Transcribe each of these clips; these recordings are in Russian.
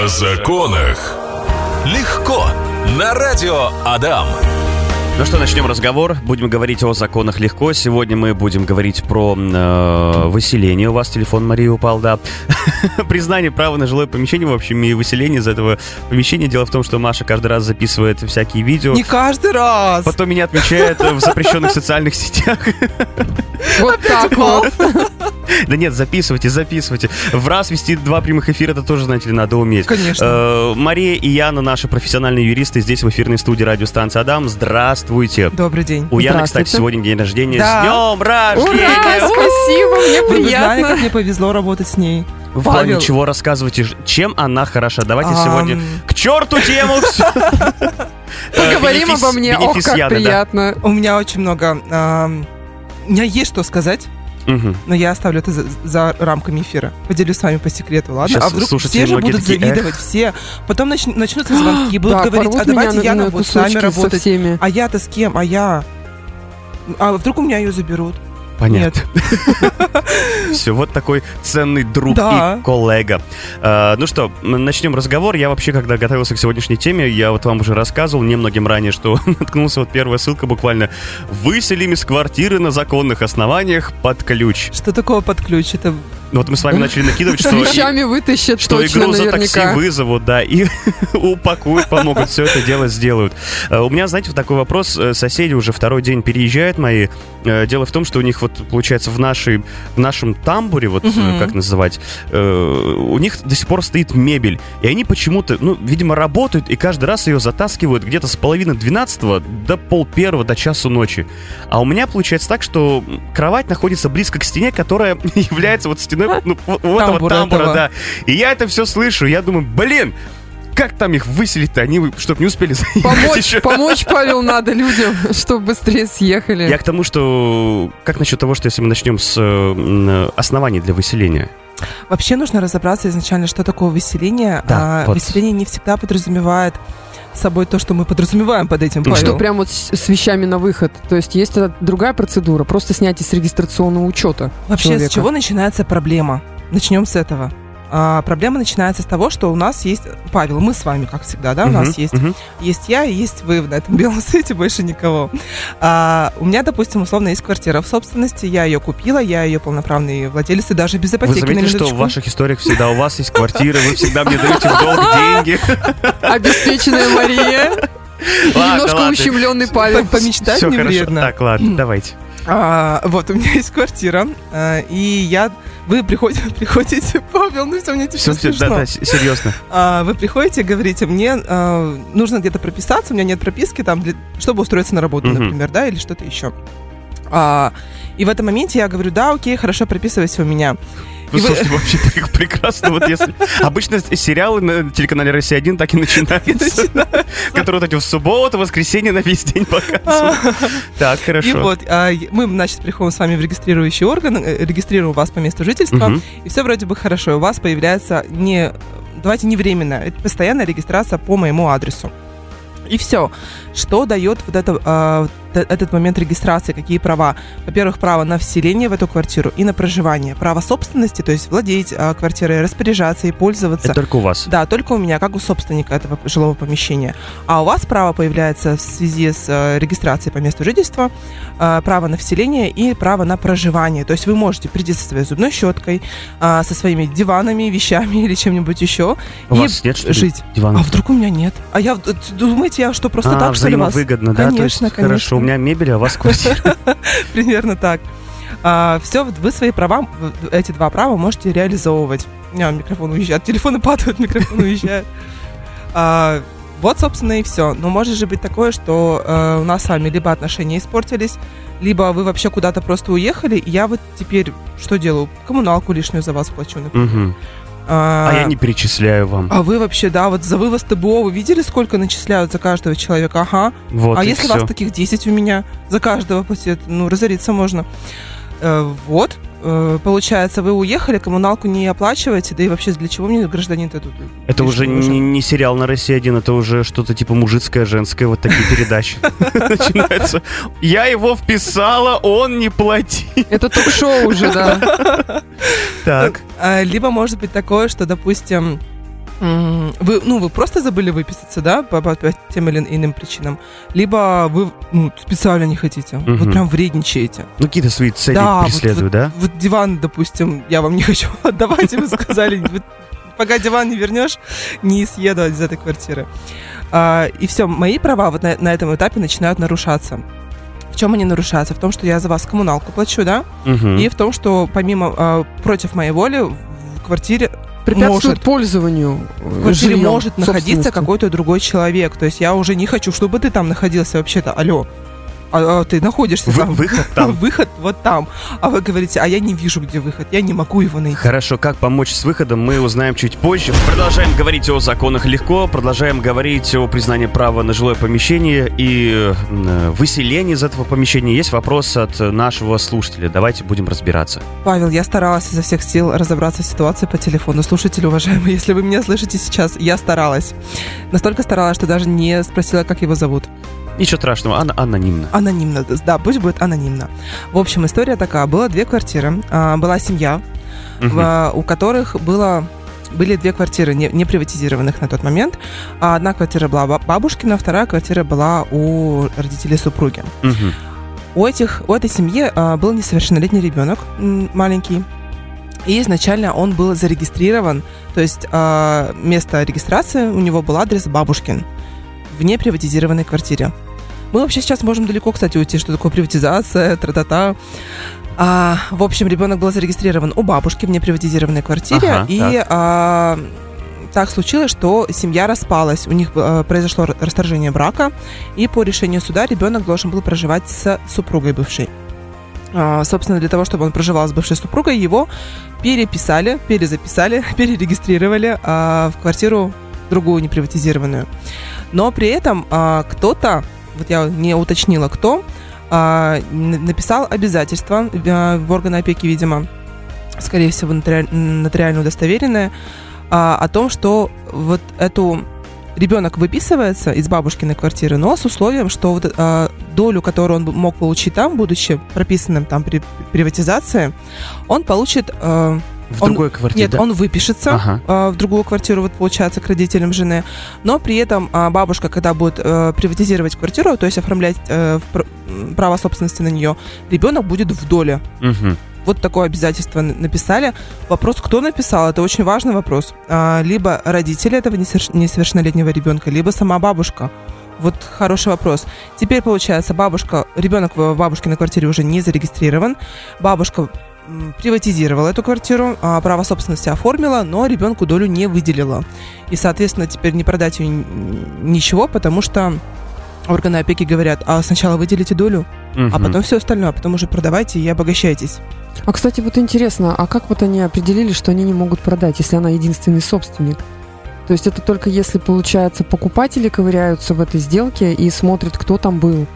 О законах. Легко. На радио Адам. Ну что, начнем разговор. Будем говорить о законах легко. Сегодня мы будем говорить про э, выселение. У вас телефон Марии упал, да. Признание права на жилое помещение, в общем, и выселение из этого помещения. Дело в том, что Маша каждый раз записывает всякие видео. Не каждый раз. Потом меня отмечает в запрещенных социальных сетях. Вот так вот. Да нет, записывайте, записывайте. В раз вести два прямых эфира, это тоже, знаете ли, надо уметь. Конечно. Э, Мария и Яна, наши профессиональные юристы, здесь в эфирной студии радиостанции Адам. Здравствуйте. Добрый день. У Яны, кстати, сегодня день рождения. Да. С днем рождения! Ура! Спасибо, мне Вы знали, как приятно. мне повезло работать с ней. В плане Павел. чего рассказывайте, чем она хороша. Давайте Ам. сегодня к черту тему. Э, Поговорим обо мне. Ох, бенефис как приятно. У меня очень много... У меня есть что сказать, Мгм. но я оставлю это за, за рамками эфира. Поделюсь с вами по секрету, ладно? Щас а вдруг все же будут такие, «Эх». завидовать, все. Потом нач- начнутся звонки, будут Да, говорить, а давайте на будет с со работать. всеми. А я-то с кем? А я? А вдруг у меня ее заберут? Понятно. Все, вот такой ценный друг Да. и коллега. А, ну что, начнем разговор. Я вообще, когда готовился к сегодняшней теме, я вот вам уже рассказывал немногим ранее, что наткнулся вот первая ссылка буквально «Выселим из квартиры на законных основаниях под ключ». Что такое под ключ? Это Ну Вот мы с вами начали накидывать, что... вещами вытащат Что точно игру за такси наверняка. вызовут, да, и упакуют, помогут, все это дело сделают. Э, У меня, знаете, вот такой вопрос. Э, Соседи уже второй день переезжают мои. Э, Дело в том, что у них вот, получается, в, нашей, в нашем тамбуре, вот как называть, у них до сих пор стоит мебель. И они почему-то, ну, видимо, работают и каждый раз ее затаскивают где-то с половины 12 до пол первого, до часу ночи. А у меня получается так, что кровать находится близко к стене, которая является вот стеной ну, вот у этого Тамбура тамбура, этого. да. И я это все слышу, я думаю, блин, как там их выселить-то? Они, чтобы не успели заехать Помочь, еще. помочь, Павел, надо людям, чтобы быстрее съехали. Я к тому, что как насчет того, что если мы начнем с э, оснований для выселения? Вообще нужно разобраться изначально, что такое выселение. Да, А, вот. Выселение не всегда подразумевает собой то, что мы подразумеваем под этим, Ну, Павел. Что прям вот с, с вещами на выход. То есть есть другая процедура, просто снятие с регистрационного учета Вообще, человека. с чего начинается проблема? Начнем с этого. А, проблема начинается с того, что у нас есть Павел, мы с вами, как всегда, да, у нас Мгм, есть мгм. есть я и есть вы на этом белом свете, больше никого. А, у меня, допустим, условно есть квартира в собственности, я ее купила, я ее полноправный владелец и даже без Вы ипотеки на заметили, что в ваших историях всегда у вас есть квартира, вы всегда мне даете в долг деньги. Обеспеченная Мария Ладно, немножко ладно. ущемленный Павел. По- Помечтать Все не хорошо. вредно. Так, ладно, давайте. А, вот, у меня есть квартира, а, и я... Вы приходите, приходите, Павел, ну все, мне теперь Все, смешно. да, да, серьезно. А, вы приходите, говорите, мне а, нужно где-то прописаться, у меня нет прописки там, для- чтобы устроиться на работу, Мгм. например, да, или что-то еще. А, и в этом моменте я говорю, да, окей, хорошо, прописывайся у меня. Вы И вы- слушайте, вообще пр- прекрасно. Вот если... Обычно сериалы на телеканале «Россия-1» так и начинаются. Которые вот эти в субботу, воскресенье на весь день показывают. Так, И хорошо. вот а, мы, значит, приходим с вами в регистрирующий орган, э, регистрируем вас по месту жительства, и все вроде бы хорошо. И у вас появляется не, давайте не временная, это постоянная регистрация по моему адресу. И все. Что дает вот это, а, этот момент регистрации, какие права? Во-первых, право на вселение в эту квартиру и на проживание. Право собственности, то есть владеть а, квартирой, распоряжаться и пользоваться. Это только у вас. Да, только у меня, как у собственника этого жилого помещения. А у вас право появляется в связи с э, регистрацией по месту жительства, э, право на вселение и право на проживание. То есть вы можете прийти со своей зубной щеткой, э, со своими диванами, вещами или чем-нибудь еще У и вас нет, что жить. диванов? А вдруг у меня нет? А я думаете, я что, просто А, так, что ли, вас? взаимовыгодно, да? Есть, Конечно, Хорошо, конечно. У меня мебель, а у вас квартира. Примерно так. все, вы свои права, эти два права можете реализовывать. Меня микрофон уезжает, телефоны падают, микрофон уезжает. А, Вот, собственно, и все. Но может же быть такое, что э, у нас с вами либо отношения испортились, либо вы вообще куда-то просто уехали, и я вот теперь что делаю? Коммуналку лишнюю за вас плачу, например. Мгм. А, А я не перечисляю вам. а вы вообще, да, вот за вывоз ТБО вы видели, сколько начисляют за каждого человека? Ага. Вот, а если всё. вас таких 10 у меня за каждого, пусть это, ну, разориться можно. Э, вот, э, получается, вы уехали, коммуналку не оплачиваете, да и вообще для чего мне гражданин-то тут? Это уже нужен? не, не сериал на России один, это уже что-то типа мужицкое, женское, вот такие передачи начинаются. Я его вписала, он не платил. Это ток-шоу уже, да. Так. А, Либо может быть такое, что, допустим, Вы, ну, вы просто забыли выписаться, да, по, по- по тем или иным причинам, либо вы ну, специально не хотите, Мгм. вот прям вредничаете. Ну, какие-то свои цели Да, вот- преследуют, вот, да? Вот диван, допустим, я вам не хочу отдавать, и вы сказали, вот пока диван не вернешь, не съеду из этой квартиры. А, и все, мои права вот на, на этом этапе начинают нарушаться. В чем они нарушаются? В том, что я за вас коммуналку плачу, да, Мгм. и в том, что помимо, а, против моей воли в квартире Препятствует Может. пользованию э, в квартире жильем, может находиться какой-то другой человек. То есть я уже не хочу, чтобы ты там находился вообще-то. Алло. А, а ты находишься Вы- там. выход там. Выход вот там. А вы говорите, а я не вижу, где выход. Я не могу его найти. Хорошо, как помочь с выходом, мы узнаем чуть позже. Продолжаем говорить о законах легко, продолжаем говорить о признании права на жилое помещение и э, выселении из этого помещения. Есть вопрос от нашего слушателя. Давайте будем разбираться. Павел, я старалась изо всех сил разобраться в ситуации по телефону. Слушатели, уважаемые, если вы меня слышите сейчас, я старалась. Настолько старалась, что даже не спросила, как его зовут. Ничего страшного, ан- анонимно. Анонимно, да, пусть будет анонимно. В общем, история такая. Было две квартиры, а, была семья, в- у которых было были две квартиры не, не приватизированных на тот момент. А Одна квартира была ба- бабушкина, вторая квартира была у родителей супруги. Мгм. У, этих, у этой семьи был несовершеннолетний ребенок маленький. И изначально он был зарегистрирован, то есть а, место регистрации у него был адрес бабушкин в неприватизированной квартире. Мы вообще сейчас можем далеко, кстати, уйти, что такое приватизация, тра-та-та. А, в общем, ребенок был зарегистрирован у бабушки в неприватизированной квартире, Ага, и так. а, так случилось, что семья распалась, у них э, произошло расторжение брака, и по решению суда ребенок должен был проживать с супругой бывшей. А, собственно, для того, чтобы он проживал с бывшей супругой, его переписали, перезаписали, перерегистрировали а, в квартиру другую неприватизированную. Но при этом а, кто-то, вот я не уточнила, кто, а, написал обязательство а, в органы опеки, видимо, скорее всего, нотариаль- нотариально удостоверенное, а, о том, что вот эту ребенок выписывается из бабушкиной квартиры, но с условием, что вот, а, долю, которую он мог получить там, будучи прописанным там при приватизации, он получит... а, В Он- другой квартире, нет, да? он выпишется Ага. а, в другую квартиру, вот получается, к родителям жены. Но при этом а, бабушка, когда будет э, приватизировать квартиру, то есть оформлять э, право собственности на нее, ребенок будет в доле. Мгм. Вот такое обязательство написали. Вопрос, кто написал, это очень важный вопрос. А, либо родители этого несоверш- несовершеннолетнего ребенка, либо сама бабушка. Вот хороший вопрос. Теперь получается, бабушка, ребенок в бабушкиной квартире уже не зарегистрирован. Бабушка приватизировала эту квартиру, а, право собственности оформила, но ребенку долю не выделила. И, соответственно, теперь не продать ее ничего, потому что органы опеки говорят, а сначала выделите долю, а Мгм. потом все остальное, а потом уже продавайте и обогащайтесь. А, кстати, вот интересно, а как вот они определили, что они не могут продать, если она единственный собственник? То есть это только если, получается, покупатели ковыряются в этой сделке и смотрят, кто там был.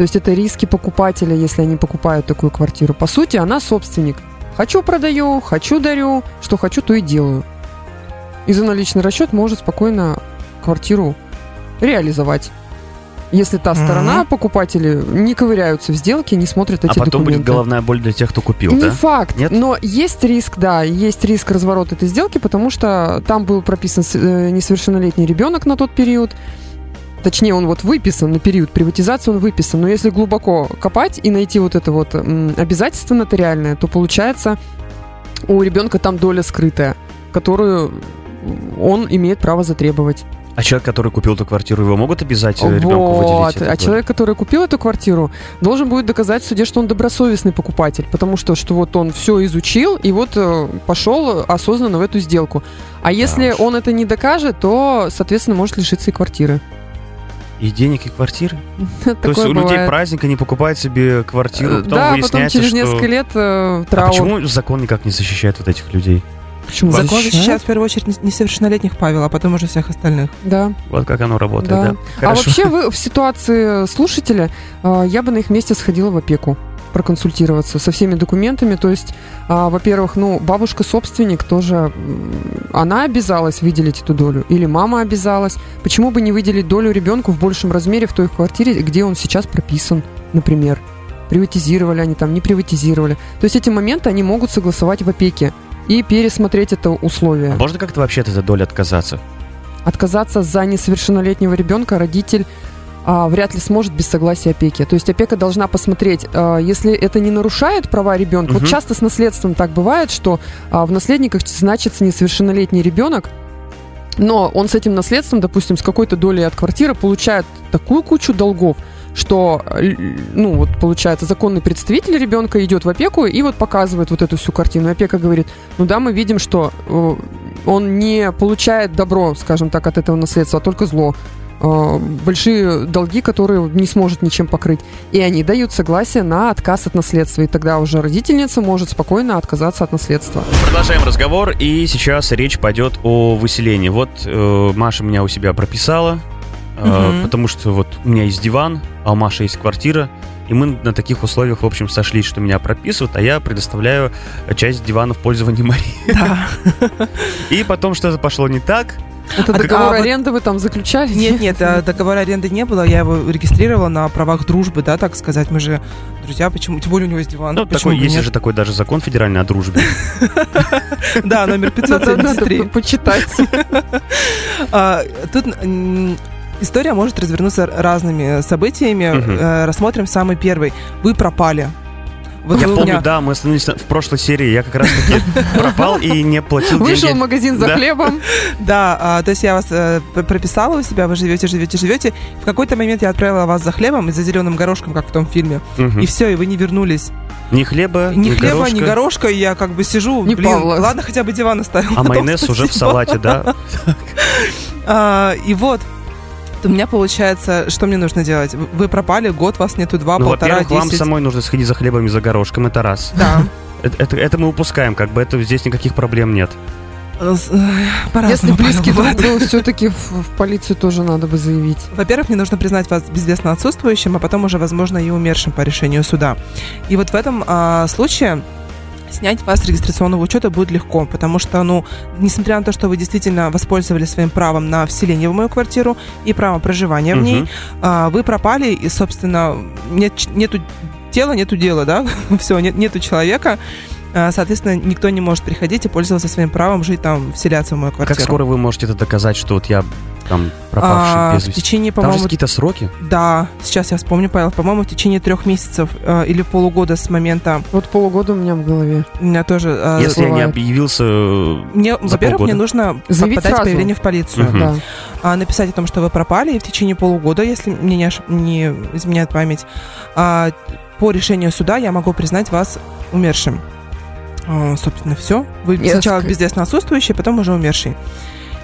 То есть это риски покупателя, если они покупают такую квартиру. По сути, она собственник. Хочу продаю, хочу дарю, что хочу, то и делаю. И за наличный расчет может спокойно квартиру реализовать. Если та сторона, покупатели, не ковыряются в сделке, не смотрят эти А потом будет документы. головная боль для тех, кто купил, Не да? факт, Нет? но есть риск, да, есть риск разворота этой сделки, потому что там был прописан э, несовершеннолетний ребенок на тот период. Точнее, он вот выписан на период приватизации, он выписан. Но если глубоко копать и найти вот это вот обязательство нотариальное, то получается у ребенка там доля скрытая, которую он имеет право затребовать. А человек, который купил эту квартиру, его могут обязать э, ребенку выделить? Вот. эту А долю? человек, который купил эту квартиру, должен будет доказать в суде, что он добросовестный покупатель, потому что, что вот он все изучил и вот э, пошел осознанно в эту сделку. А если уж. он это не докажет, то, соответственно, может лишиться и квартиры. И денег, и квартиры? То есть у людей бывает. праздник, они покупают себе квартиру, Э, потом Да, потом выясняется, через что... несколько лет э, А траур. почему закон никак не защищает вот этих людей? Почему? Закон Защищает? защищает в первую очередь нес- несовершеннолетних Павел, а потом уже всех остальных. Да. Вот как оно работает, Да. да? А вообще вы в ситуации слушателя, э, я бы на их месте сходила в опеку проконсультироваться со всеми документами. То есть, а, во-первых, ну, бабушка собственник тоже, она обязалась выделить эту долю, или мама обязалась. Почему бы не выделить долю ребенку в большем размере в той квартире, где он сейчас прописан, например? Приватизировали они там, не приватизировали. То есть эти моменты они могут согласовать в опеке и пересмотреть это условие. А можно как-то вообще от этой доли отказаться? отказаться за несовершеннолетнего ребенка родитель а, вряд ли сможет без согласия опеки. То есть опека должна посмотреть, а, если это не нарушает права ребенка. Мгм. Вот часто с наследством так бывает, что а, в наследниках значится несовершеннолетний ребенок, но он с этим наследством, допустим, с какой-то долей от квартиры получает такую кучу долгов, что, э, ну, вот, получается, законный представитель ребенка идет в опеку и вот показывает вот эту всю картину. И опека говорит, ну да, мы видим, что э, он не получает добро, скажем так, от этого наследства, а только зло. Э, большие долги, которые не сможет ничем покрыть. И они дают согласие на отказ от наследства. И тогда уже родительница может спокойно отказаться от наследства. Продолжаем разговор, и сейчас речь пойдет о выселении. Вот э, Маша меня у себя прописала, э, Мгм. потому что вот у меня есть диван, а у Маши есть квартира, и мы на таких условиях, в общем, сошлись, что меня прописывают, а я предоставляю часть дивана в пользование Марии. Да. И потом что-то пошло не так. Это А договор а аренды вы там заключали? Нет, нет, а, договора аренды не было, я его регистрировала на правах дружбы, да, так сказать. Мы же друзья, почему? Тем более у него есть диван. Ну, такой, есть нет? же такой даже закон федеральный о дружбе. Да, номер Надо, надо 573. почитать. А, Тут история может развернуться разными событиями. Э, Рассмотрим самый первый. Вы пропали. Вот Я помню, меня- да, мы остановились в прошлой серии, я как раз-таки пропал и не платил Вышел в деньги. магазин за Да. хлебом. Да, а, то есть я вас п- прописала у себя, вы живете, живете, живете. В какой-то момент я отправила вас за хлебом и за зеленым горошком, как в том фильме. И все, и вы не вернулись. Ни хлеба, Ни хлеба, горошка, ни горошка, и я как бы сижу, Ни блин, Павла. ладно, хотя бы диван оставил. А майонез уже в салате, да? А, и вот, у меня получается, что мне нужно делать? Вы- пропали, год вас нету, два, Ну, полтора, во-первых, вам десять. самой нужно сходить за хлебом и за горошком, это раз. Да. Это, это- это мы упускаем, как бы это здесь никаких проблем нет. Э, э, Если близкий друг был, все-таки в, в полицию тоже надо бы заявить. Во-первых, мне нужно признать вас безвестно отсутствующим, а потом уже, возможно, и умершим по решению суда. И вот в этом а, случае снять вас с регистрационного учета будет легко, потому что, ну, несмотря на то, что вы действительно воспользовались своим правом на вселение в мою квартиру и право проживания в ней, а, вы пропали, и, собственно, нет, нету тела, нету дела, да, все, нет, нету человека, соответственно, никто не может приходить и пользоваться своим правом жить там, вселяться в мою квартиру. Как скоро вы можете это доказать, что вот я там пропавший А, без в вести? течение, Там же по-моему, какие-то сроки? Да, сейчас я вспомню, Павел, по-моему, в течение трех месяцев э, или полугода с момента Вот полугода у меня в голове. у меня тоже... э, Если я не бывает. объявился... э, мне, во-первых, полгода? мне нужно Заявить подать сразу. заявление в полицию, Мгм. Да. а, написать о том, что вы пропали, и в течение полугода, если мне не, ошиб- не изменяет память, а, по решению суда я могу признать вас умершим. А, собственно, все. Вы Я сначала безвестно отсутствующий, потом уже умерший.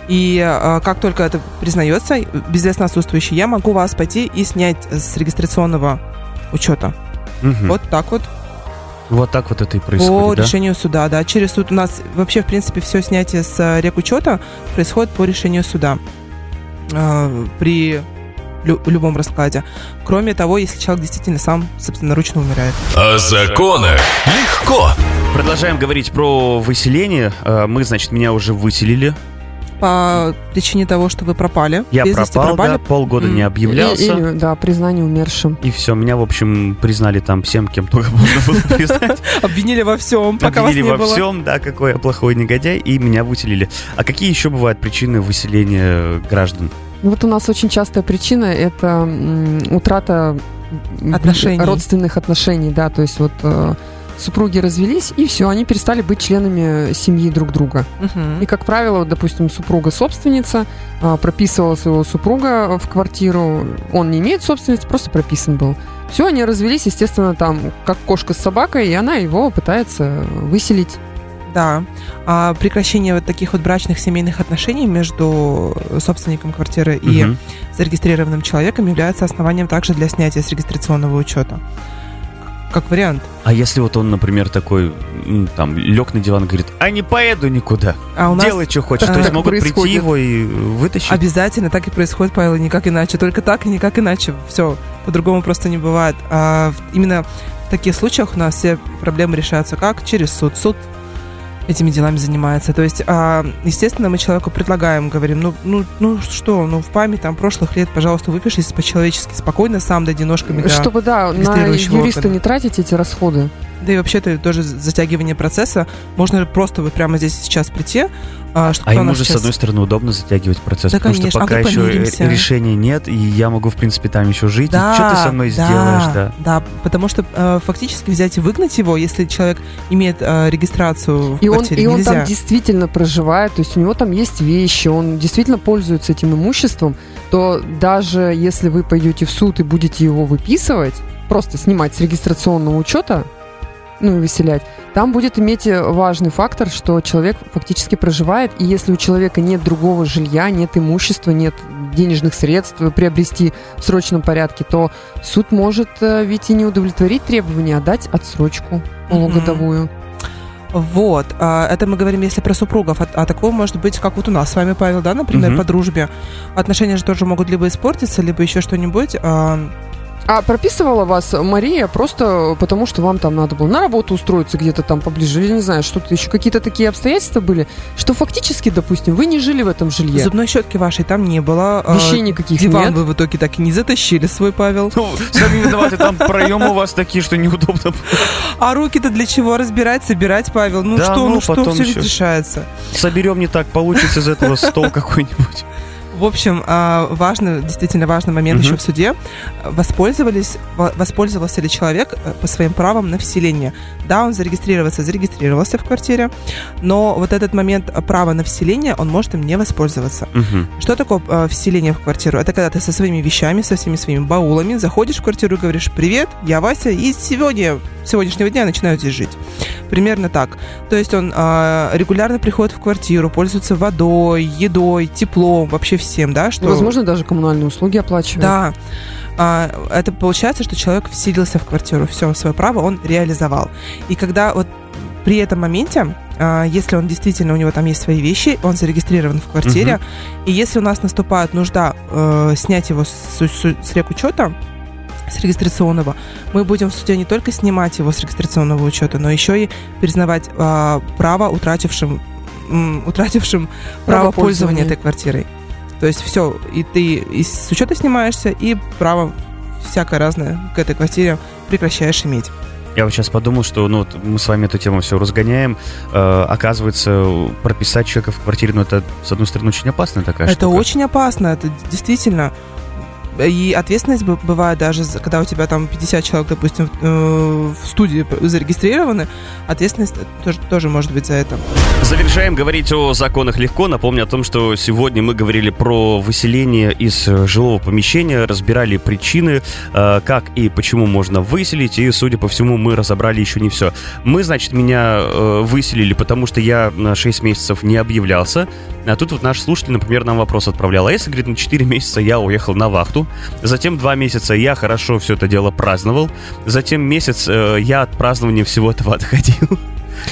И а, как только это признается, безвестно отсутствующий, я могу вас пойти и снять с регистрационного учета. мгм. Вот так вот. Вот так вот это и По происходит, да? решению суда, да. Через суд у нас вообще, в принципе, все снятие с э, рекучета происходит по решению суда э, при лю- любом раскладе. Кроме того, если человек действительно сам собственноручно умирает. О законах легко. Продолжаем говорить про выселение. Э, Мы, значит, меня уже выселили. По причине того, что вы пропали. Я без пропал, пропали. да, полгода М. не И- объявлялся. или, да, признание умершим. И все, меня, в общем, признали там всем, кем только можно было признать. Обвинили во всем, пока вас во всем, да, какой я плохой негодяй, и меня выселили. А какие еще бывают причины выселения граждан? Ну, Вот у нас очень частая причина это утрата Отношений. родственных отношений, да, то есть вот э, супруги развелись и все, они перестали быть членами семьи друг друга. Мгм. И, как правило, вот, допустим, супруга собственница, а, прописывала своего супруга в квартиру, он не имеет собственности, просто прописан был. Все, они развелись, естественно, там, как кошка с собакой, и она его пытается выселить. Да. А прекращение вот таких вот брачных семейных отношений между собственником квартиры и Мгм. зарегистрированным человеком является основанием также для снятия с регистрационного учета. Как вариант. А если вот он, например, такой, там, лег на диван и говорит, а не поеду никуда, А у нас делай, что хочешь. То есть могут прийти происходит. его и вытащить? обязательно так и происходит, Павел, и никак иначе. Только так и никак иначе. Все, по-другому просто не бывает. А именно в таких случаях у нас все проблемы решаются как? Через суд. Суд этими делами занимается. То есть, а, естественно, мы человеку предлагаем, говорим, ну, ну, ну что, ну в память там прошлых лет, пожалуйста, выпишись по-человечески, спокойно, сам дойди ножками до... Чтобы, да, на юриста органа. не тратить эти расходы. Да и вообще это тоже затягивание процесса. Можно просто вот прямо здесь и сейчас прийти, а, что А ему же, с сейчас- одной стороны, удобно затягивать процесс, Да, потому конечно. что А пока как еще помиримся? ре- решения нет, и я могу, в принципе, там еще жить. Да, и что ты со мной да, сделаешь, да? Да, потому что э, фактически взять и выгнать его, если человек имеет э, регистрацию в И он, квартире, и он нельзя. там действительно проживает, то есть у него там есть вещи, он действительно пользуется этим имуществом, то даже если вы пойдете в суд и будете его выписывать, просто снимать с регистрационного учета, ну и выселять, там будет иметь э, важный фактор, что человек фактически проживает, и если у человека нет другого жилья, нет имущества, нет денежных средств приобрести в срочном порядке, то суд может э, ведь и не удовлетворить требования, а дать отсрочку полугодовую. Вот, а, это мы говорим, если про супругов, а, а такого может быть, как вот у нас с вами, Павел, да, например, Мгм. по дружбе. Отношения же тоже могут либо испортиться, либо еще что-нибудь. А, прописывала вас Мария просто потому, что вам там надо было на работу устроиться где-то там поближе, или не знаю, что-то еще, какие-то такие обстоятельства были, что фактически, допустим, вы не жили в этом жилье. Зубной щетки вашей там не было. а, Вещей никаких Диван нет. вы в итоге так и не затащили свой, Павел. Ну, сами виноваты, там проемы у вас такие, что неудобно. А руки-то для чего разбирать, собирать, Павел? Ну Да, что, ну, ну, что, все ведь решается. Соберем не так, получится из этого стол какой-нибудь. В общем, а, важный, действительно важный момент Мгм. еще в суде. Воспользовались, во- воспользовался ли человек э, по своим правам на вселение? Да, он зарегистрировался, зарегистрировался в квартире, но вот этот момент права на вселение, он может им не воспользоваться. Мгм. Что такое э, вселение в квартиру? Это когда ты со своими вещами, со всеми своими баулами заходишь в квартиру и говоришь «Привет, я Вася, и сегодня, с сегодняшнего дня я начинаю здесь жить». Примерно так. То есть он э, регулярно приходит в квартиру, пользуется водой, едой, теплом, вообще всем, да? Что... Возможно, даже коммунальные услуги оплачивают. Да. А, это получается, что человек вселился в квартиру, все, свое право он реализовал. И когда вот при этом моменте, а, если он действительно, у него там есть свои вещи, он зарегистрирован в квартире, и если у нас наступает нужда э, снять его с, с, с рекучета, с регистрационного, мы будем в суде не только снимать его с регистрационного учета, но еще и признавать а, право утратившим, м, утратившим право Право пользования. этой квартирой. То есть все, и ты и с учета снимаешься, и право всякое разное к этой квартире прекращаешь иметь. Я вот сейчас подумал, что ну, вот мы с вами эту тему все разгоняем. Э, оказывается, прописать человека в квартире, ну, это, с одной стороны, очень опасная такая это штука. очень опасно, это действительно. И ответственность бывает даже, когда у тебя там 50 человек, допустим, в, э, студии зарегистрированы, ответственность тоже, тоже может быть за это. Завершаем говорить о законах легко. Напомню о том, что сегодня мы говорили про выселение из э, жилого помещения, разбирали причины, э, как и почему можно выселить, и, судя по всему, мы разобрали еще не все. Мы, значит, меня выселили, потому что я на 6 месяцев не объявлялся. А тут вот наш слушатель, например, нам вопрос отправлял. А если, говорит, на 4 месяца я уехал на вахту, затем 2 месяца я хорошо все это дело праздновал, затем месяц э, я от празднования всего этого отходил.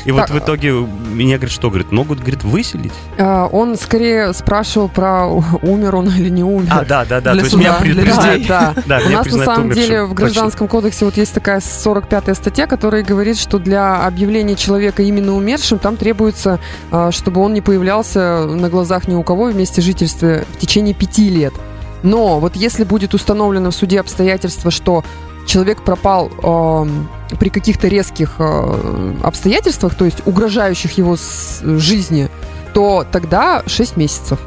И вот Так, в итоге меня, говорит, что, говорит, могут, говорит, выселить? А, он скорее спрашивал про умер он или не умер. А, да, да, да, Для то есть меня предупреждают. Да, Да, У нас на самом деле в. Гражданском кодексе вот есть такая 45-я статья, которая говорит, что для объявления человека именно умершим там требуется, а, чтобы он не появлялся на глазах ни у кого в месте жительства в течение пяти лет. Но вот если будет установлено в суде обстоятельство, что человек пропал эм, при каких-то резких э, обстоятельствах, то есть угрожающих его жизни, то тогда 6 месяцев.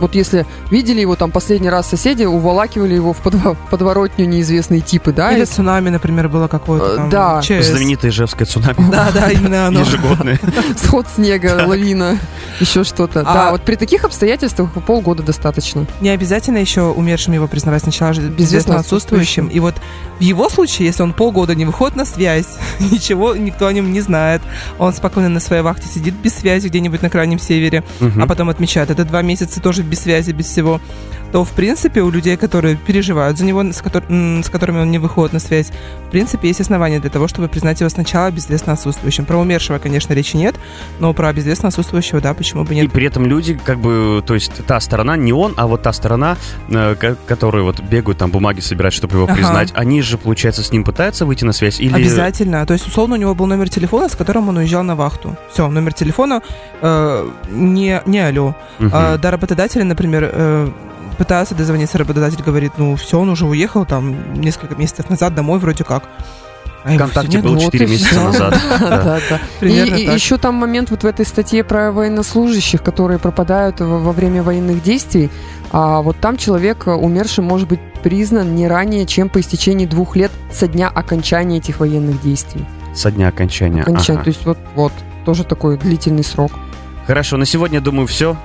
Вот если видели его там последний раз соседи, уволакивали его в подво- подворотню неизвестные типы, да? Или и- цунами, например, было какое-то Э, там. да. ЧС. Знаменитое Ижевское цунами. Да, да, именно оно. Ежегодное. сход снега, лавина, еще что-то. А- Да, вот при таких обстоятельствах полгода достаточно. Не обязательно еще умершим его признавать сначала же безвестно отсутствующим. И вот в его случае, если он полгода не выходит на связь, ничего никто о нем не знает, он спокойно на своей вахте сидит без связи где-нибудь на крайнем севере, а потом отмечает, это два месяца тоже без связи, без всего, то, в принципе, у людей, которые переживают за него, с, котор- с которыми он не выходит на связь, в принципе, есть основания для того, чтобы признать его сначала безвестно отсутствующим. Про умершего, конечно, речи нет, но про безвестно отсутствующего, да, почему бы И нет. при этом люди, как бы, то есть та сторона, не он, а вот та сторона, э, ко- которые вот бегают там бумаги собирать, чтобы его Ага. признать, они же, получается, с ним пытаются выйти на связь или... Обязательно. То есть, условно, у него был номер телефона, с которым он уезжал на вахту. Все, номер телефона э, не, не алло. Мгм. А, до работодателя, например, э, пытается дозвониться, работодатель говорит, ну, все, он уже уехал там несколько месяцев назад домой вроде как. А ВКонтакте всё нет? был Вот 4 и месяца назад. Да, Да. И, еще там момент вот в этой статье про военнослужащих, которые пропадают во, время военных действий. А вот там человек э, умерший может быть признан не ранее, чем по истечении двух лет со дня окончания этих военных действий. Со дня окончания. Окончания. То есть вот, вот тоже такой длительный срок. Хорошо, на сегодня, думаю, все.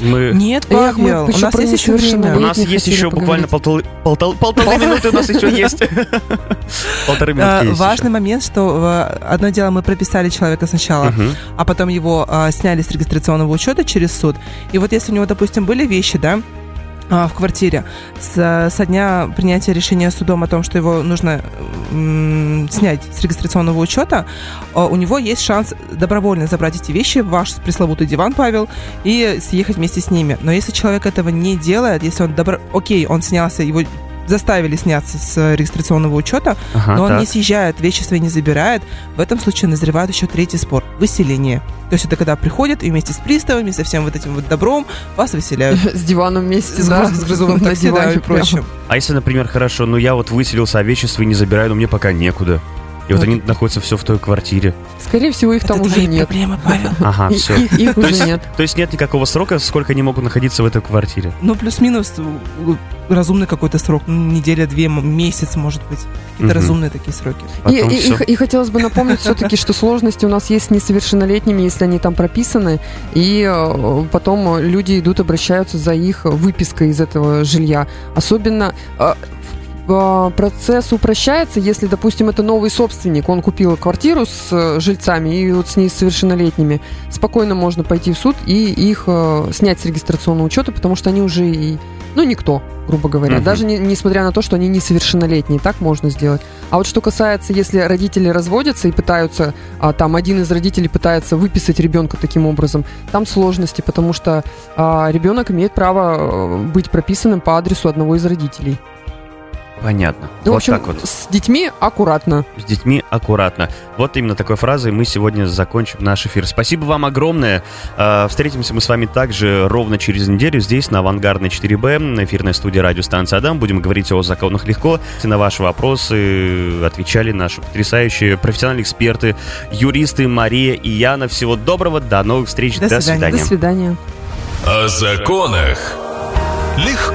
Мы... Нет, Эх, мы у нас есть еще несовершеннолетних У время. нас есть еще буквально полторы минуты у нас еще есть. Полторы Э, есть Важный момент, что э, одно дело мы прописали человека сначала, а потом его э, сняли с регистрационного учета через суд. И вот если у него, допустим, были вещи, да, в квартире с, со дня принятия решения судом о том, что его нужно м, снять с регистрационного учета, а, у него есть шанс добровольно забрать эти вещи, ваш пресловутый диван, Павел, и съехать вместе с ними. Но если человек этого не делает, если он добро... Окей, он снялся, его заставили сняться с регистрационного учета, Ага, но он так. не съезжает, вещи свои не забирает. В этом случае назревает еще третий спор – выселение. То есть это когда приходят и вместе с приставами, со всем вот этим вот добром вас выселяют. С диваном вместе, С да, с грузовым на такси, да, и прочим. А если, например, хорошо, ну я вот выселился, а вещи свои не забираю, но мне пока некуда. И вот Вот. они находятся все в той квартире. Скорее всего, их там это уже твои нет. проблемы, Павел. Ага, все. Их, уже есть, нет. то есть нет никакого срока, сколько они могут находиться в этой квартире. Ну, плюс-минус э, разумный какой-то срок. Ну, неделя, две, месяц, может быть. Какие-то разумные такие сроки. И, хотелось бы напомнить все-таки, что сложности у нас есть с несовершеннолетними, если они там прописаны, и э, потом люди идут, обращаются за их выпиской из этого жилья. Особенно э, процесс упрощается, если, допустим, это новый собственник, он купил квартиру с э, жильцами и вот с несовершеннолетними, спокойно можно пойти в суд и их э, снять с регистрационного учета, потому что они уже и, ну, никто, грубо говоря. Мгм. Даже не- несмотря на то, что они несовершеннолетние, так можно сделать. А вот что касается, если родители разводятся и пытаются, а, там один из родителей пытается выписать ребенка таким образом, там сложности, потому что а, ребенок имеет право э, быть прописанным по адресу одного из родителей. Понятно. Ну, в вот общем, так вот. с детьми аккуратно. С детьми аккуратно. Вот именно такой фразой мы сегодня закончим наш эфир. Спасибо вам огромное. Э, Встретимся мы с вами также ровно через неделю здесь, на Авангардной 4Б, на эфирной студии радиостанции Адам. Будем говорить о законах легко. И на ваши вопросы отвечали наши потрясающие профессиональные эксперты, юристы Мария и Яна. Всего доброго, до новых встреч, До до свидания. До свидания. свидания. О законах легко.